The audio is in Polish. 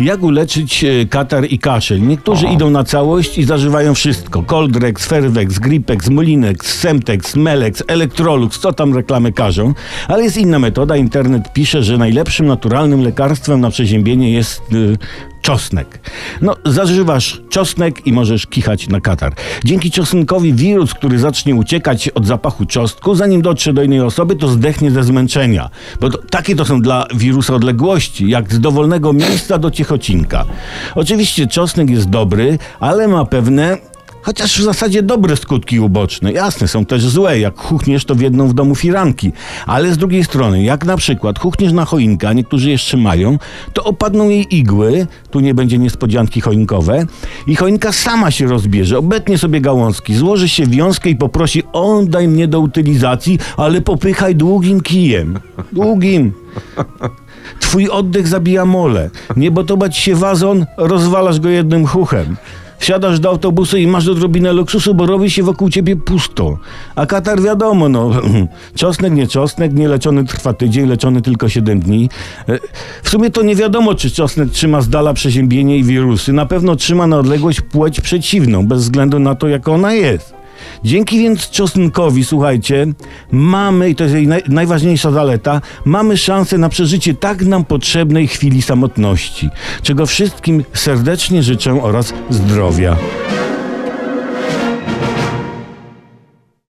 Jak uleczyć e, katar i kaszel? Niektórzy idą na całość i zażywają wszystko. Coldrex, Fervex, Gripex, Molinex, Semtex, Melex, Electrolux, co tam reklamy każą. Ale jest inna metoda. Internet pisze, że najlepszym naturalnym lekarstwem na przeziębienie jest y, czosnek. No, zażywasz czosnek i możesz kichać na katar. Dzięki czosnkowi wirus, który zacznie uciekać od zapachu czosnku, zanim dotrze do innej osoby, to zdechnie ze zmęczenia. Bo to, takie to są dla wirusa odległości, jak z dowolnego miejsca do ciechocinka. Oczywiście czosnek jest dobry, ale ma pewne Chociaż w zasadzie dobre skutki uboczne. Jasne, są też złe, jak chuchniesz to w jedną w domu firanki. Ale z drugiej strony, jak na przykład chuchniesz na choinkę, a niektórzy jeszcze mają, to opadną jej igły, tu nie będzie niespodzianki choinkowe, i choinka sama się rozbierze, obetnie sobie gałązki, złoży się wiązkę i poprosi, oddaj mnie do utylizacji, ale popychaj długim kijem. Długim. Twój oddech zabija mole. Nie podoba ci się wazon, rozwalasz go jednym chuchem. Wsiadasz do autobusu i masz odrobinę luksusu, bo robi się wokół ciebie pusto. A katar wiadomo, no. Czosnek, nie czosnek, nie leczony trwa tydzień, leczony tylko 7 dni. E, W sumie to nie wiadomo, czy czosnek trzyma z dala przeziębienie i wirusy. Na pewno trzyma na odległość płeć przeciwną, bez względu na to, jaka ona jest. Dzięki więc czosnkowi, słuchajcie, mamy, i to jest jej naj, najważniejsza zaleta, mamy szansę na przeżycie tak nam potrzebnej chwili samotności, czego wszystkim serdecznie życzę oraz zdrowia.